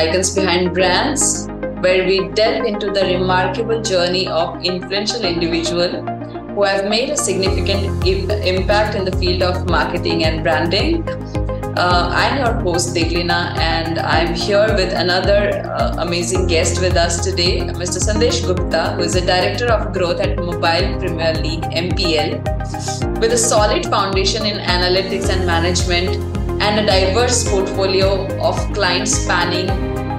Icons Behind Brands, where we delve into the remarkable journey of influential individuals who have made a significant impact in the field of marketing and branding. Uh, I'm your host, Devleena, and I'm here with another uh, amazing guest with us today, Mr. Sandesh Gupta, who is the Director of Growth at Mobile Premier League, MPL, with a solid foundation in analytics and management and a diverse portfolio of clients spanning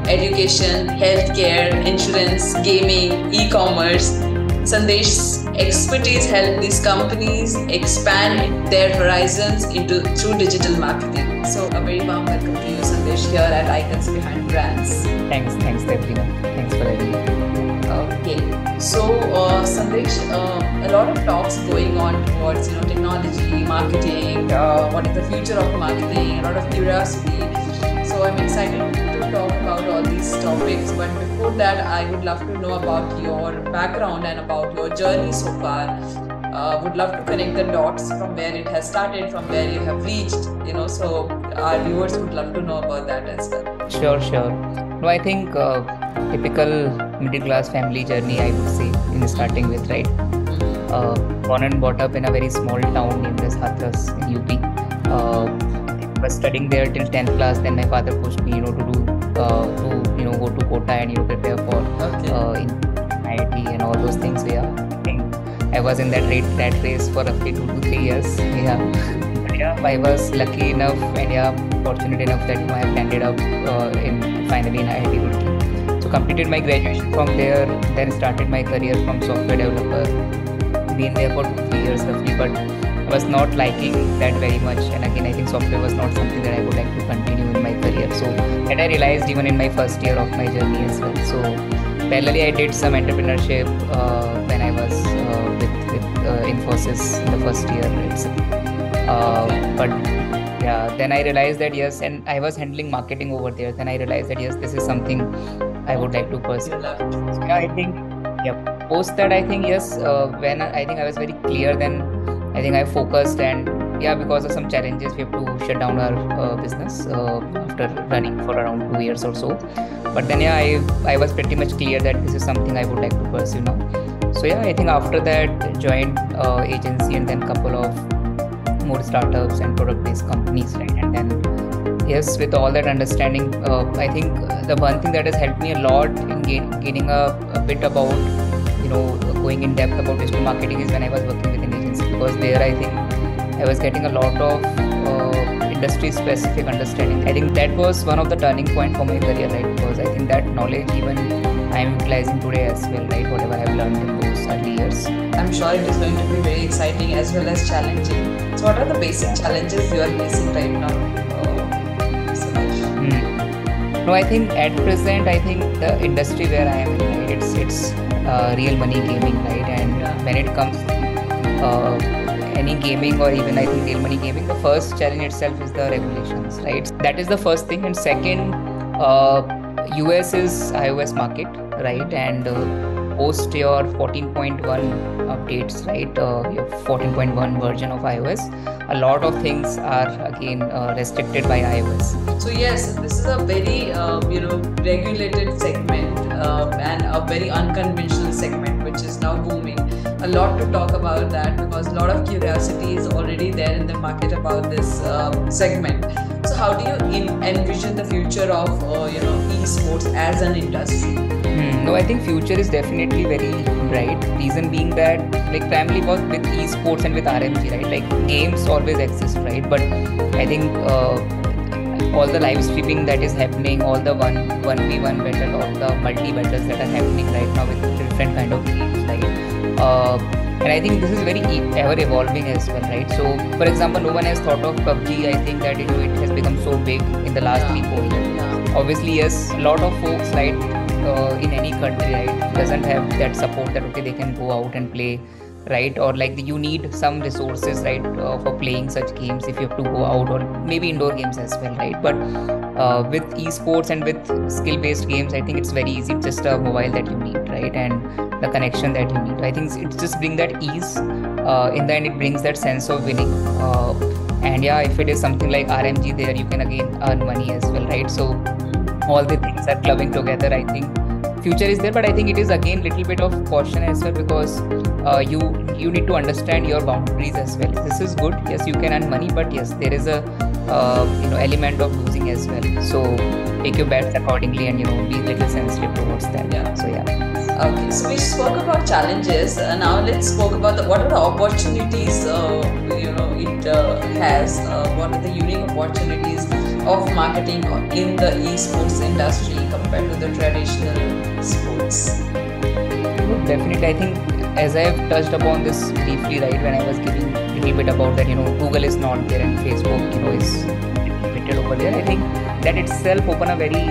education, healthcare, insurance, gaming, e commerce. Sandesh's expertise help these companies expand their horizons into through digital marketing. So, a very warm welcome to you, Sandesh, here at Icons Behind Brands. Thanks, thanks, Devleena. Thanks for having me. Okay, so uh, Sandesh, uh, a lot of talks going on towards you know technology, marketing, uh, what is the future of marketing, a lot of curiosity. So I'm excited to talk about all these topics. But before that, I would love to know about your background and about your journey so far. Uh, would love to connect the dots from where it has started, from where you have reached. You know, so our viewers would love to know about that as well. Sure, sure. No, I think uh, typical middle class family journey, I would say, in starting with, right? Uh, born and brought up in a very small town named as Hathras in UP. Uh, I was studying there till 10th class. Then my father pushed me, you know, to do, uh, to you know, go to Kota and you know prepare for Okay. uh, in IIT and all those things. Yeah, I think I was in that rate, that race for roughly two to three years. Yeah, but yeah, I was lucky enough and yeah, fortunate enough that you know I have landed up uh, in finally in IIT Roorkee. Completed my graduation from there, then started my career from software developer. Been there for three years roughly, but I was not liking that very much. And again, I think software was not something that I would like to continue in my career. So that I realized even in my first year of my journey as well. So parallelly, I did some entrepreneurship uh, when I was uh, with, with uh, Infosys in the first year. It's, uh, but yeah, then I realized that yes, and I was handling marketing over there. Then I realized that yes, this is something I would like to pursue. Yeah, I think yeah. Post that, I think yes. Uh, when I think I was very clear, then I think I focused and yeah, because of some challenges, we have to shut down our uh, business uh, after running for around two years or so. But then yeah, I I was pretty much clear that this is something I would like to pursue now. So yeah, I think after that joined uh, agency and then couple of more startups and product-based companies, right? And then yes, with all that understanding, uh, I think the one thing that has helped me a lot in gain, gaining a, a bit about you know going in depth about digital marketing is when I was working with an agency because there I think I was getting a lot of uh, industry specific understanding. I think that was one of the turning point for my career, right? Because I think that knowledge even I am utilizing today as well, right? Whatever I have learned in those early years. I'm sure it is going to be very exciting as well as challenging. So, what are the basic challenges you are facing right now? Uh. No, I think at present, I think the industry where I am in, right, it's it's uh, real money gaming, right? And Yeah. when it comes uh, any gaming or even I think real money gaming, the first challenge itself is the regulations, right? That is the first thing, and second, uh, US is iOS market, right? And uh, post your 14.1 updates, right? Uh, your 14.1 version of iOS, a lot of things are again uh, restricted by iOS. So yes, this is a very uh, you know regulated segment uh, and a very unconventional segment which is now booming. A lot to talk about that because a lot of curiosity is already there in the market about this uh, segment. So how do you envision the future of uh, you know esports as an industry? Hmm, no, I think future is definitely very bright. Reason being that like primarily was with esports and with RMG, right? Like games always exist, right? But I think uh, all the live streaming that is happening, all the one one v one battle, all the multi battles that are happening right now with different kind of games, right? Uh, and I think this is very ever evolving as well, right? So, for example, no one has thought of PUBG. I think that you know it has become so big in the last Yeah. three four years Yeah. obviously yes a lot of folks right uh, in any country right? Doesn't have that support that okay they can go out and play right? Or like you need some resources right uh, for playing such games if you have to go out or maybe indoor games as well right? But uh, with esports and with skill based games i think it's very easy. It's just a mobile that you need right? And the connection that you need. I think it just brings that ease uh, in the end it brings that sense of winning uh, and yeah if it is something like rmg there you can again earn money as well right? So all the things are clubbing together i think future is there but i think it is again little bit of caution as well because uh, you you need to understand your boundaries as well. This is good. Yes you can earn money but yes there is a uh, you know element of losing as well. So take your bets accordingly and you know be a little sensitive towards that. Yeah. So yeah. Okay so we spoke about challenges uh, now let's spoke about the, what are the opportunities uh, you know it uh, has uh, what are the unique opportunities of marketing in the esports industry compared to the traditional sports? Definitely, I think as I have touched upon this briefly, right, when I was giving a little bit about that, you know, Google is not there and Facebook, you know, is limited over there. I think that itself open a very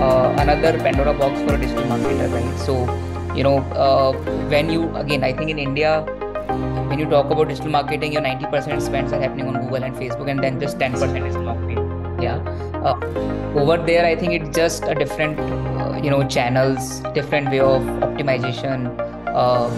uh, another Pandora box for a digital marketer, right? So, you know, uh, when you again, I think in India, when you talk about digital marketing, your 90% spends are happening on Google and Facebook, and then just 10% is tail uh, over there i think it's just a different uh, you know channels different way of optimization. Uh,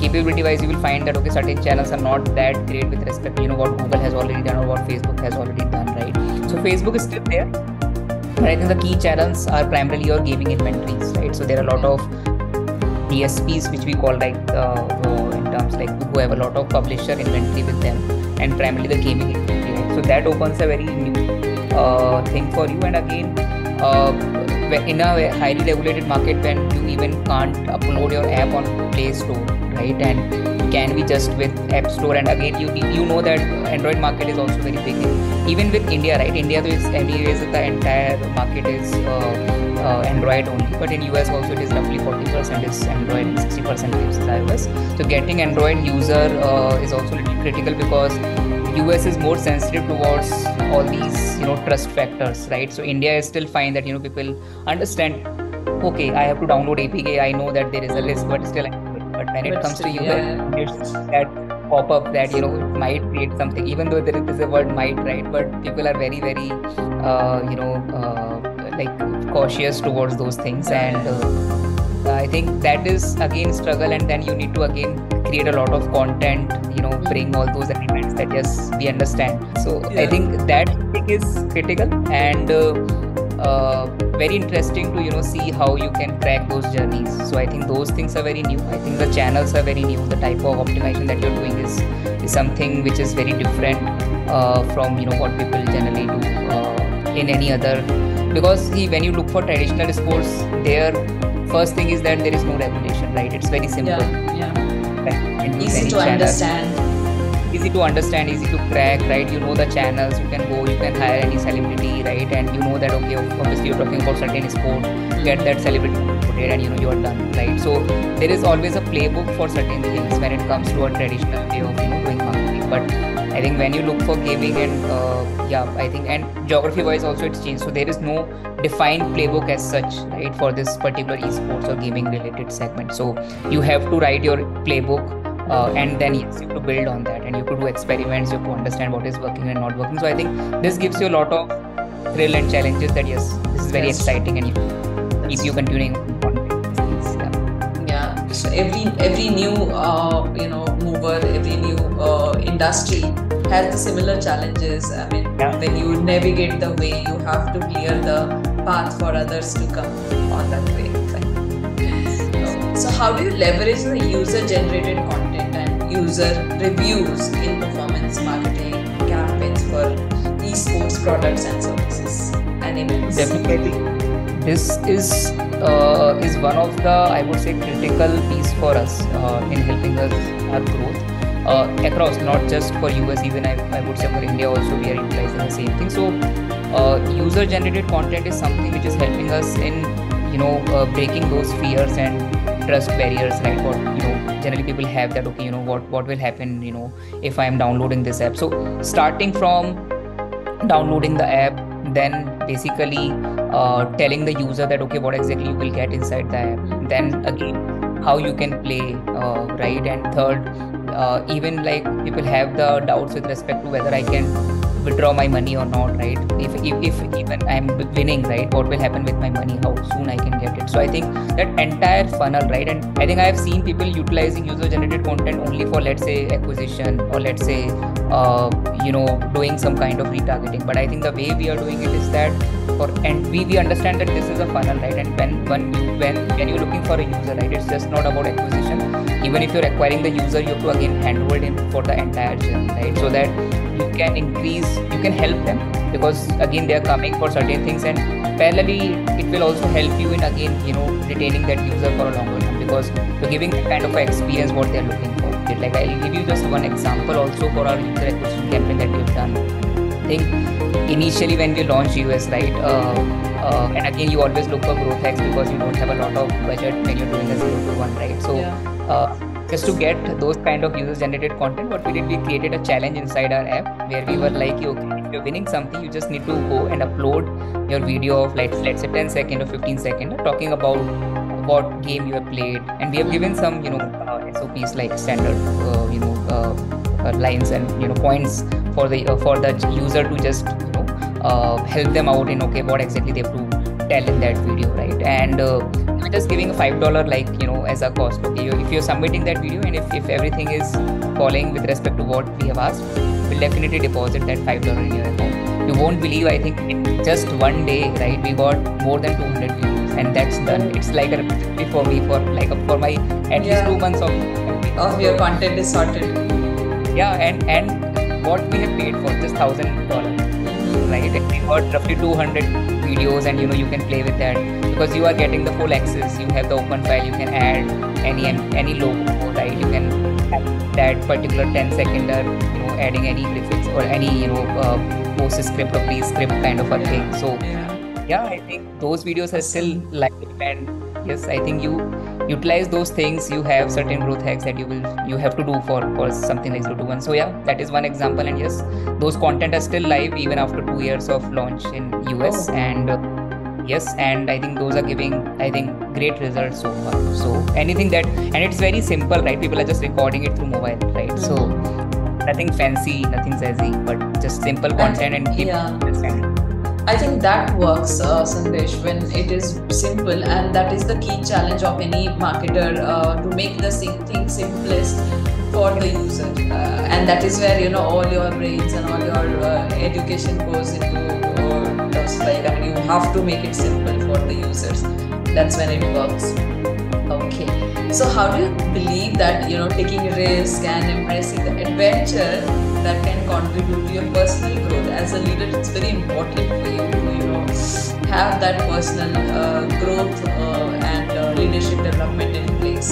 capability wise you will find that okay certain channels are not that great with respect to you know what google has already done or what facebook has already done right? So facebook is still there but i think the key channels are primarily your gaming inventories right? So there are a lot of DSPs which we call like uh, in terms like who have a lot of publisher inventory with them and primarily the gaming inventory so that opens a very new uh, thing for you. And again uh, in a highly regulated market when you even can't upload your app on play store right? And can be just with app store. And again you you know that android market is also very big even with india right? India is anyways the entire market is uh, uh, android only. But in us also it is roughly 40% is android and 60% is ios. So getting android user uh, is also critical because us is more sensitive towards all these you know trust factors right so india is still fine that you know people understand okay i have to download apk i know that there is a list but still but when it but comes still, to us yeah. it's that pop up that you know it might create something even though there is a word might right but people are very very uh, you know uh, like cautious towards those things and uh, i think that is again struggle and then you need to again create a lot of content you know bring all those elements that yes we understand. So yeah. i think that thing is critical and uh, uh, very interesting to you know see how you can track those journeys. So i think those things are very new. I think the channels are very new. The type of optimization that you're doing is is something which is very different uh, from you know what people generally do uh, in any other. Because when you look for traditional sports there first thing is that there is no regulation right? It's very simple. Yeah, yeah. Easy to understand. Easy to understand easy to crack right? You know the channels you can go you can hire any celebrity right? And you know that okay obviously you're talking about certain sport get that celebrity promoted and you know you're done right? So there is always a playbook for certain things when it comes to a traditional way of you know doing marketing but I think when you look for gaming and uh, yeah, I think and geography wise also it's changed. So there is no defined playbook as such, right, for this particular esports or gaming related segment. So you have to write your playbook uh, and then yes, you have to build on that and you have to do experiments. You have to understand what is working and not working. So I think this gives you a lot of thrill and challenges. That yes, this is very yes. exciting and you keep you continuing so every every new uh, you know mover every new uh, industry has the similar challenges. I mean yeah. when you navigate the way you have to clear the path for others to come on that way so how do you leverage the user generated content and user reviews in performance marketing campaigns for esports products and services and events? Definitely. This is uh, is one of the I would say critical piece for us uh, in helping us our growth uh, across not just for US even I, I would say for India also we are utilizing the same thing. So uh, user generated content is something which is helping us in you know uh, breaking those fears and trust barriers right? What you know generally people have that okay you know what what will happen you know if I am downloading this app? So starting from downloading the app then basically uh, telling the user that okay what exactly you will get inside the app. Then again how you can play uh, right? And third uh, even like people have the doubts with respect to whether i can withdraw my money or not right? If, if, if even i'm winning right what will happen with my money? How soon i can get it? So i think that entire funnel right and i think i have seen people utilizing user generated content only for let's say acquisition or let's say uh, you know doing some kind of retargeting. But i think the way we are doing it is that for and we, we understand that this is a funnel right and when when you when when you're looking for a user right it's just not about acquisition. Even if you're acquiring the user you have to again handhold him for the entire journey right? So that you can increase you can help them. Because again they are coming for certain things and parallelly it will also help you in again you know retaining that user for a longer time because you're giving kind of experience what they're looking for. Like i'll give you just one example also for our user acquisition campaign that we've done. I think initially when we launched us right uh, uh, and again you always look for growth hacks because you don't have a lot of budget when you're doing a zero to one right? So yeah. uh, just to get those kind of user generated content what we did we created a challenge inside our app where we were like okay if you're winning something you just need to go and upload your video of like let's say 10 second or 15 second talking about what game you have played. And we have given some you know uh, sops like standard uh, you know uh, uh, lines and you know points for the uh, for the user to just you know help them out in okay what exactly they have to tell in that video right? And just giving a five dollar like you know as a cost okay? If you're submitting that video and if, if everything is falling with respect to what we have asked we'll definitely deposit that five dollar in your account. You won't believe i think in just one day right we got more than 200 views and that's done. It's like a for me for like a, for my at yeah. least two months of of your content is sorted. Yeah and and what we have paid for just thousand dollars right and we got roughly 200 videos and you know you can play with that because you are getting the full access you have the open file you can add any any logo right? You can add that particular 10 seconder you know adding any graphics or any you know uh, post script or pre script kind of a thing. So yeah i think those videos are still live and yes i think you utilize those things. You have certain growth hacks that you will you have to do for for something like zero to one. So yeah that is one example. And yes those content are still live even after two years of launch in us oh. and uh, yes and i think those are giving i think great results so far. So anything that and it's very simple right? People are just recording it through mobile right? Mm-hmm. so nothing fancy nothing zazzy but just simple content and, and yeah. I think that works, uh, Sandesh, when it is simple, and that is the key challenge of any marketer uh, to make the thing simplest for the user, uh, and that is where you know all your brains and all your uh, education goes into. Just like I mean, you have to make it simple for the users. That's when it works. Okay, so how do you believe that you know taking risk and embracing the adventure that can contribute to your personal growth? As a leader it's very important for you to you know have that personal uh, growth uh, and uh, leadership development in place.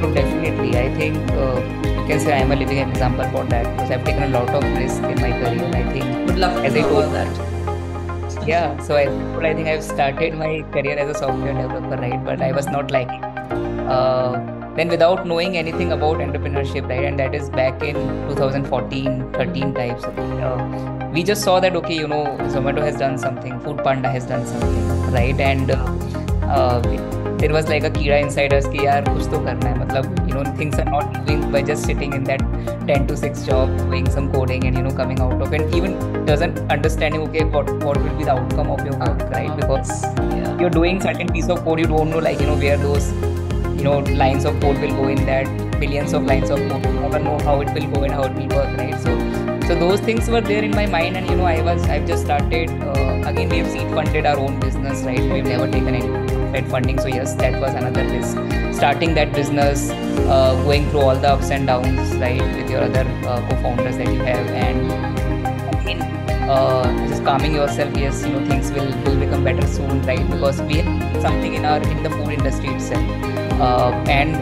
So definitely i think uh, you can say i am a living example for that because i've taken a lot of risk in my career i think. Would love to as know about that. Yeah so I, I think i've started my career as a software developer right? But i was not liking uh, then without knowing anything about entrepreneurship right and that is back in 2014 13 types uh, we just saw that okay you know zomato has done something food panda has done something right and uh, uh, there was like a kira inside us ki yaar kuch to karna hai matlab you know things are not moving by just sitting in that 10 to 6 job doing some coding and you know coming out of and even doesn't understanding okay what what will be the outcome of your work right because yeah. you're doing certain piece of code you don't know like you know where those you know lines of code will go in that billions of lines of code you never know how it will go and how it will work right? So so those things were there in my mind and you know i was i've just started uh, again we have seed funded our own business right? We've never taken any fed funding. So yes that was another risk. Starting that business uh, going through all the ups and downs right with your other uh, co-founders that you have and uh, just calming yourself yes you know things will, will become better soon right? Because we something in our in the food industry itself. Uh, and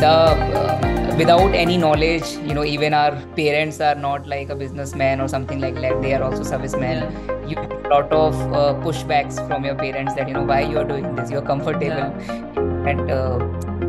the uh, without any knowledge you know even our parents are not like a businessman or something like that. They are also servicemen. Yeah. you have a lot of uh, pushbacks from your parents that you know why you are doing this? You're comfortable. Yeah. and uh,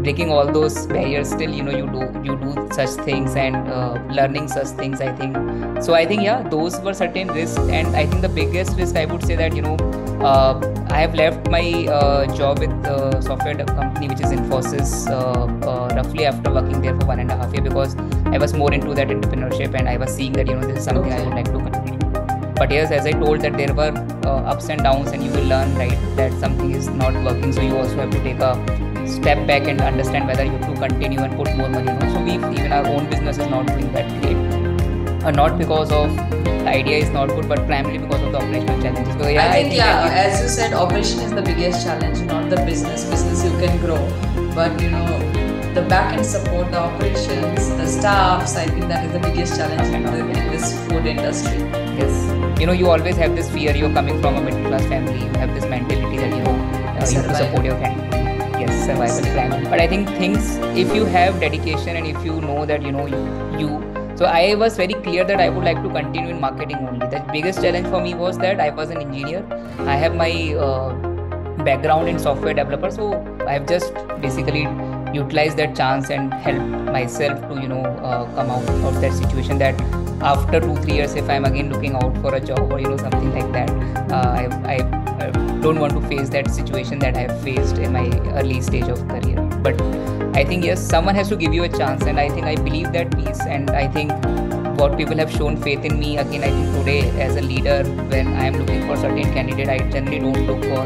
breaking all those barriers still you know you do you do such things and uh, learning such things i think. So i think yeah those were certain risks. And i think the biggest risk i would say that you know i have left my uh, job with the software company which is infosys uh, uh, roughly after working there for one and a half year because i was more into that entrepreneurship and i was seeing that you know this is something i would like to continue. But yes as i told that there were uh, ups and downs and you will learn right that something is not working. So you also have to take a step back and understand whether you have to continue and put more money on so we even our own business is not doing that great uh, not because of the idea is not good but primarily because of the operational challenges so, yeah, I, think, I think yeah as you said operation is the biggest challenge not the business business you can grow but you know the back end support, the operations, the staffs, I think that is the biggest challenge in, the, in this food industry. Yes. You know, you always have this fear, you're coming from a middle class family, you have this mentality that, you know, uh, you have to support your family. Yes, survival plan. But I think things, if you have dedication and if you know that, you know, you, you so I was very clear that I would like to continue in marketing only. The biggest challenge for me was that I was an engineer. I have my uh, background in software developer, so I've just basically utilized that chance and help myself to you know uh, come out of that situation that after two three years if i'm again looking out for a job or you know something like that uh, I, I, I, don't want to face that situation that i have faced in my early stage of career but i think yes someone has to give you a chance and i think i believe that piece and i think what people have shown faith in me again i think today as a leader when i am looking for certain candidate i generally don't look for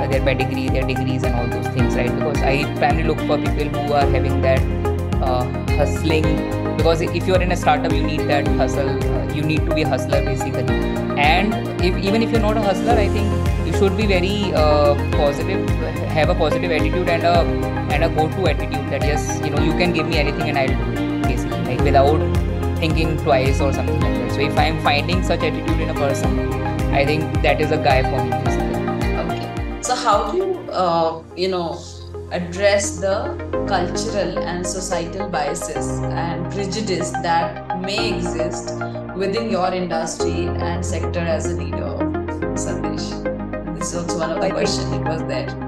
uh, their pedigree their degrees and all those things right? Because i primarily look for people who are having that uh, hustling because if you're in a startup you need that hustle uh, you need to be a hustler basically. And if even if you're not a hustler i think you should be very uh, positive have a positive attitude and a and a go-to attitude that yes you know you can give me anything and i'll do it basically like without thinking twice or something like that. So if I'm finding such attitude in a person, I think that is a guy for me. Basically. Okay. So how do you, uh, you know, address the cultural and societal biases and prejudice that may exist within your industry and sector as a leader, Sandesh? This is also one of the questions it was there.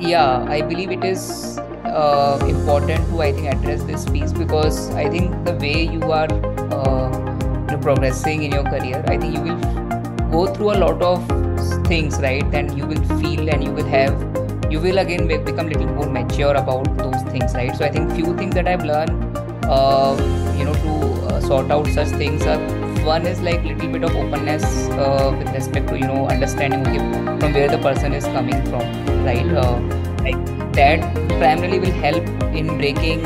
Yeah, I believe it is uh, important to I think address this piece because I think the way you are uh, progressing in your career, I think you will go through a lot of things, right? And you will feel and you will have you will again become a little more mature about those things, right? So I think few things that I've learned, uh, you know, to uh, sort out such things are one is like little bit of openness uh, with respect to you know understanding okay, from where the person is coming from, right? Uh, like that primarily will help in breaking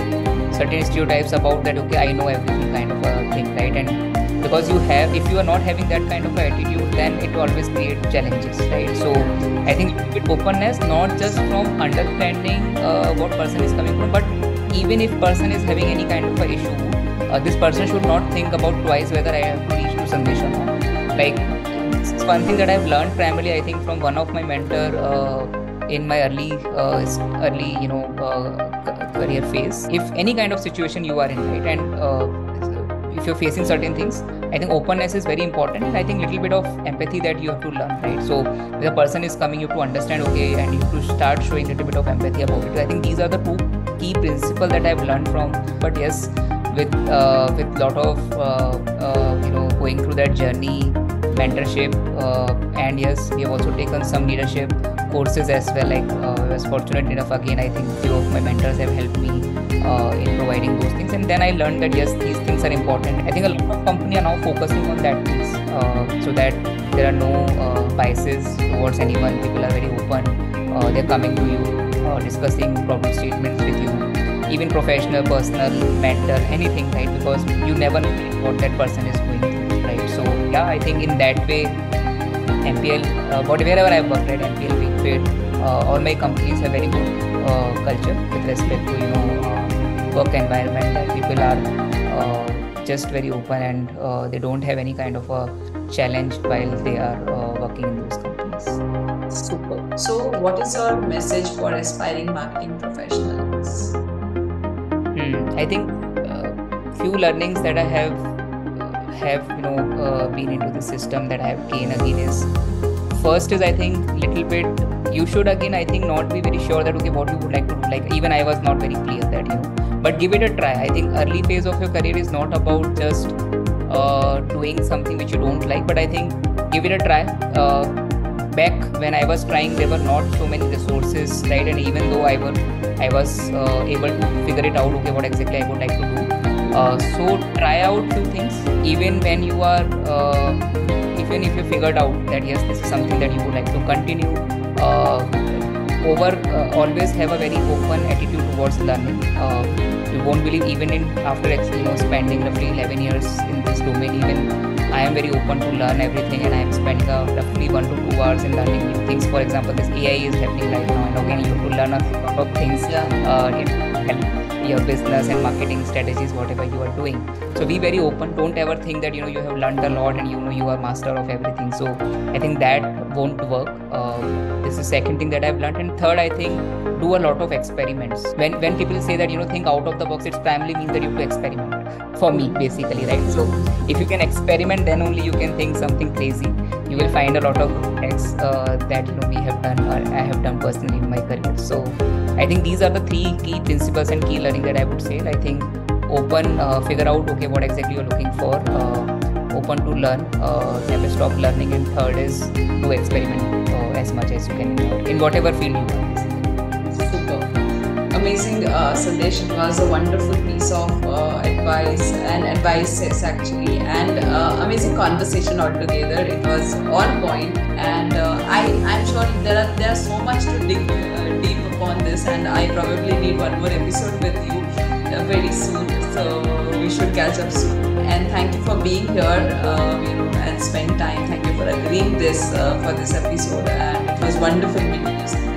certain stereotypes about that okay i know everything kind of a thing right and because you have if you are not having that kind of attitude then it will always create challenges right so i think with openness not just from understanding uh, what person is coming from but even if person is having any kind of issue uh, this person should not think about twice whether i have to reach to sandesh or not like one thing that i've learned primarily i think from one of my mentor uh, in my early uh, early you know uh, career phase. If any kind of situation you are in right and uh, if you're facing certain things i think openness is very important and i think little bit of empathy that you have to learn right? So if a person is coming you have to understand okay and you have to start showing little bit of empathy about it. I think these are the two key principles that i've learned from. But yes with uh, with lot of uh, uh, you know going through that journey mentorship and yes we have also taken some leadership courses as well. Like uh, I was fortunate enough again. I think few of my mentors have helped me uh, in providing those things, and then I learned that yes, these things are important. I think a lot of company are now focusing on that piece, uh, so that there are no biases towards anyone. People are very open. They're coming to you, uh, discussing problem statements with you, even professional, personal, mental, anything, right? Because you never know what that person is going through, right? So yeah, I think in that way MPL, uh, wherever I've worked at MPL, Big uh, all my companies have very good uh, culture with respect to you know uh, work environment that people are uh, just very open and uh, they don't have any kind of a challenge while they are working in those companies. Super. So, what is your message for aspiring marketing professionals? Hmm, I think few learnings that I have have you know uh, been into the system that I have gained again is first is I think little bit you should again I think not be very sure that okay what you would like to do. Like even I was not very clear that you know. But give it a try. I think early phase of your career is not about just uh, doing something which you don't like but I think give it a try. Uh, back when I was trying there were not so many resources right? And even though I was I was uh, able to figure it out okay what exactly I would like to do uh, so try out few things even when you are uh, even if you figured out that yes, this is something that you would like to continue, uh, over uh, always have a very open attitude towards learning. Uh, you won't believe even in after you know spending roughly 11 years in this domain, even I am very open to learn everything, and I am spending uh, roughly one to two hours in learning new things. For example, this AI is happening right now, and again you have to learn a lot of things. Yeah. Uh, your business and marketing strategies whatever you are doing. So be very open. Don't ever think that you know you have learned a lot and you know you are master of everything. So i think that won't work. Uh, this is second thing that i've learned. And third i think do a lot of experiments. When when people say that you know think out of the box it primarily means that you have to experiment for me basically right so if you can experiment then only you can think something crazy you will find a lot of X uh, that you know we have done or I have done personally in my career. So I think these are the three key principles and key learning that I would say. I think open, uh, figure out okay what exactly you're looking for. Uh, open to learn, uh, never stop learning, and third is to experiment uh, as much as you can in whatever field you are amazing, uh, Sandesh. It was a wonderful piece of uh, advice and advices actually, and uh, amazing conversation altogether. It was on point, and uh, I I'm sure there are there are so much to dig uh, deep upon this, and I probably need one more episode with you uh, very soon. So we should catch up soon. And thank you for being here, you know, and spend time. Thank you for agreeing this for this episode, and it was wonderful meeting you.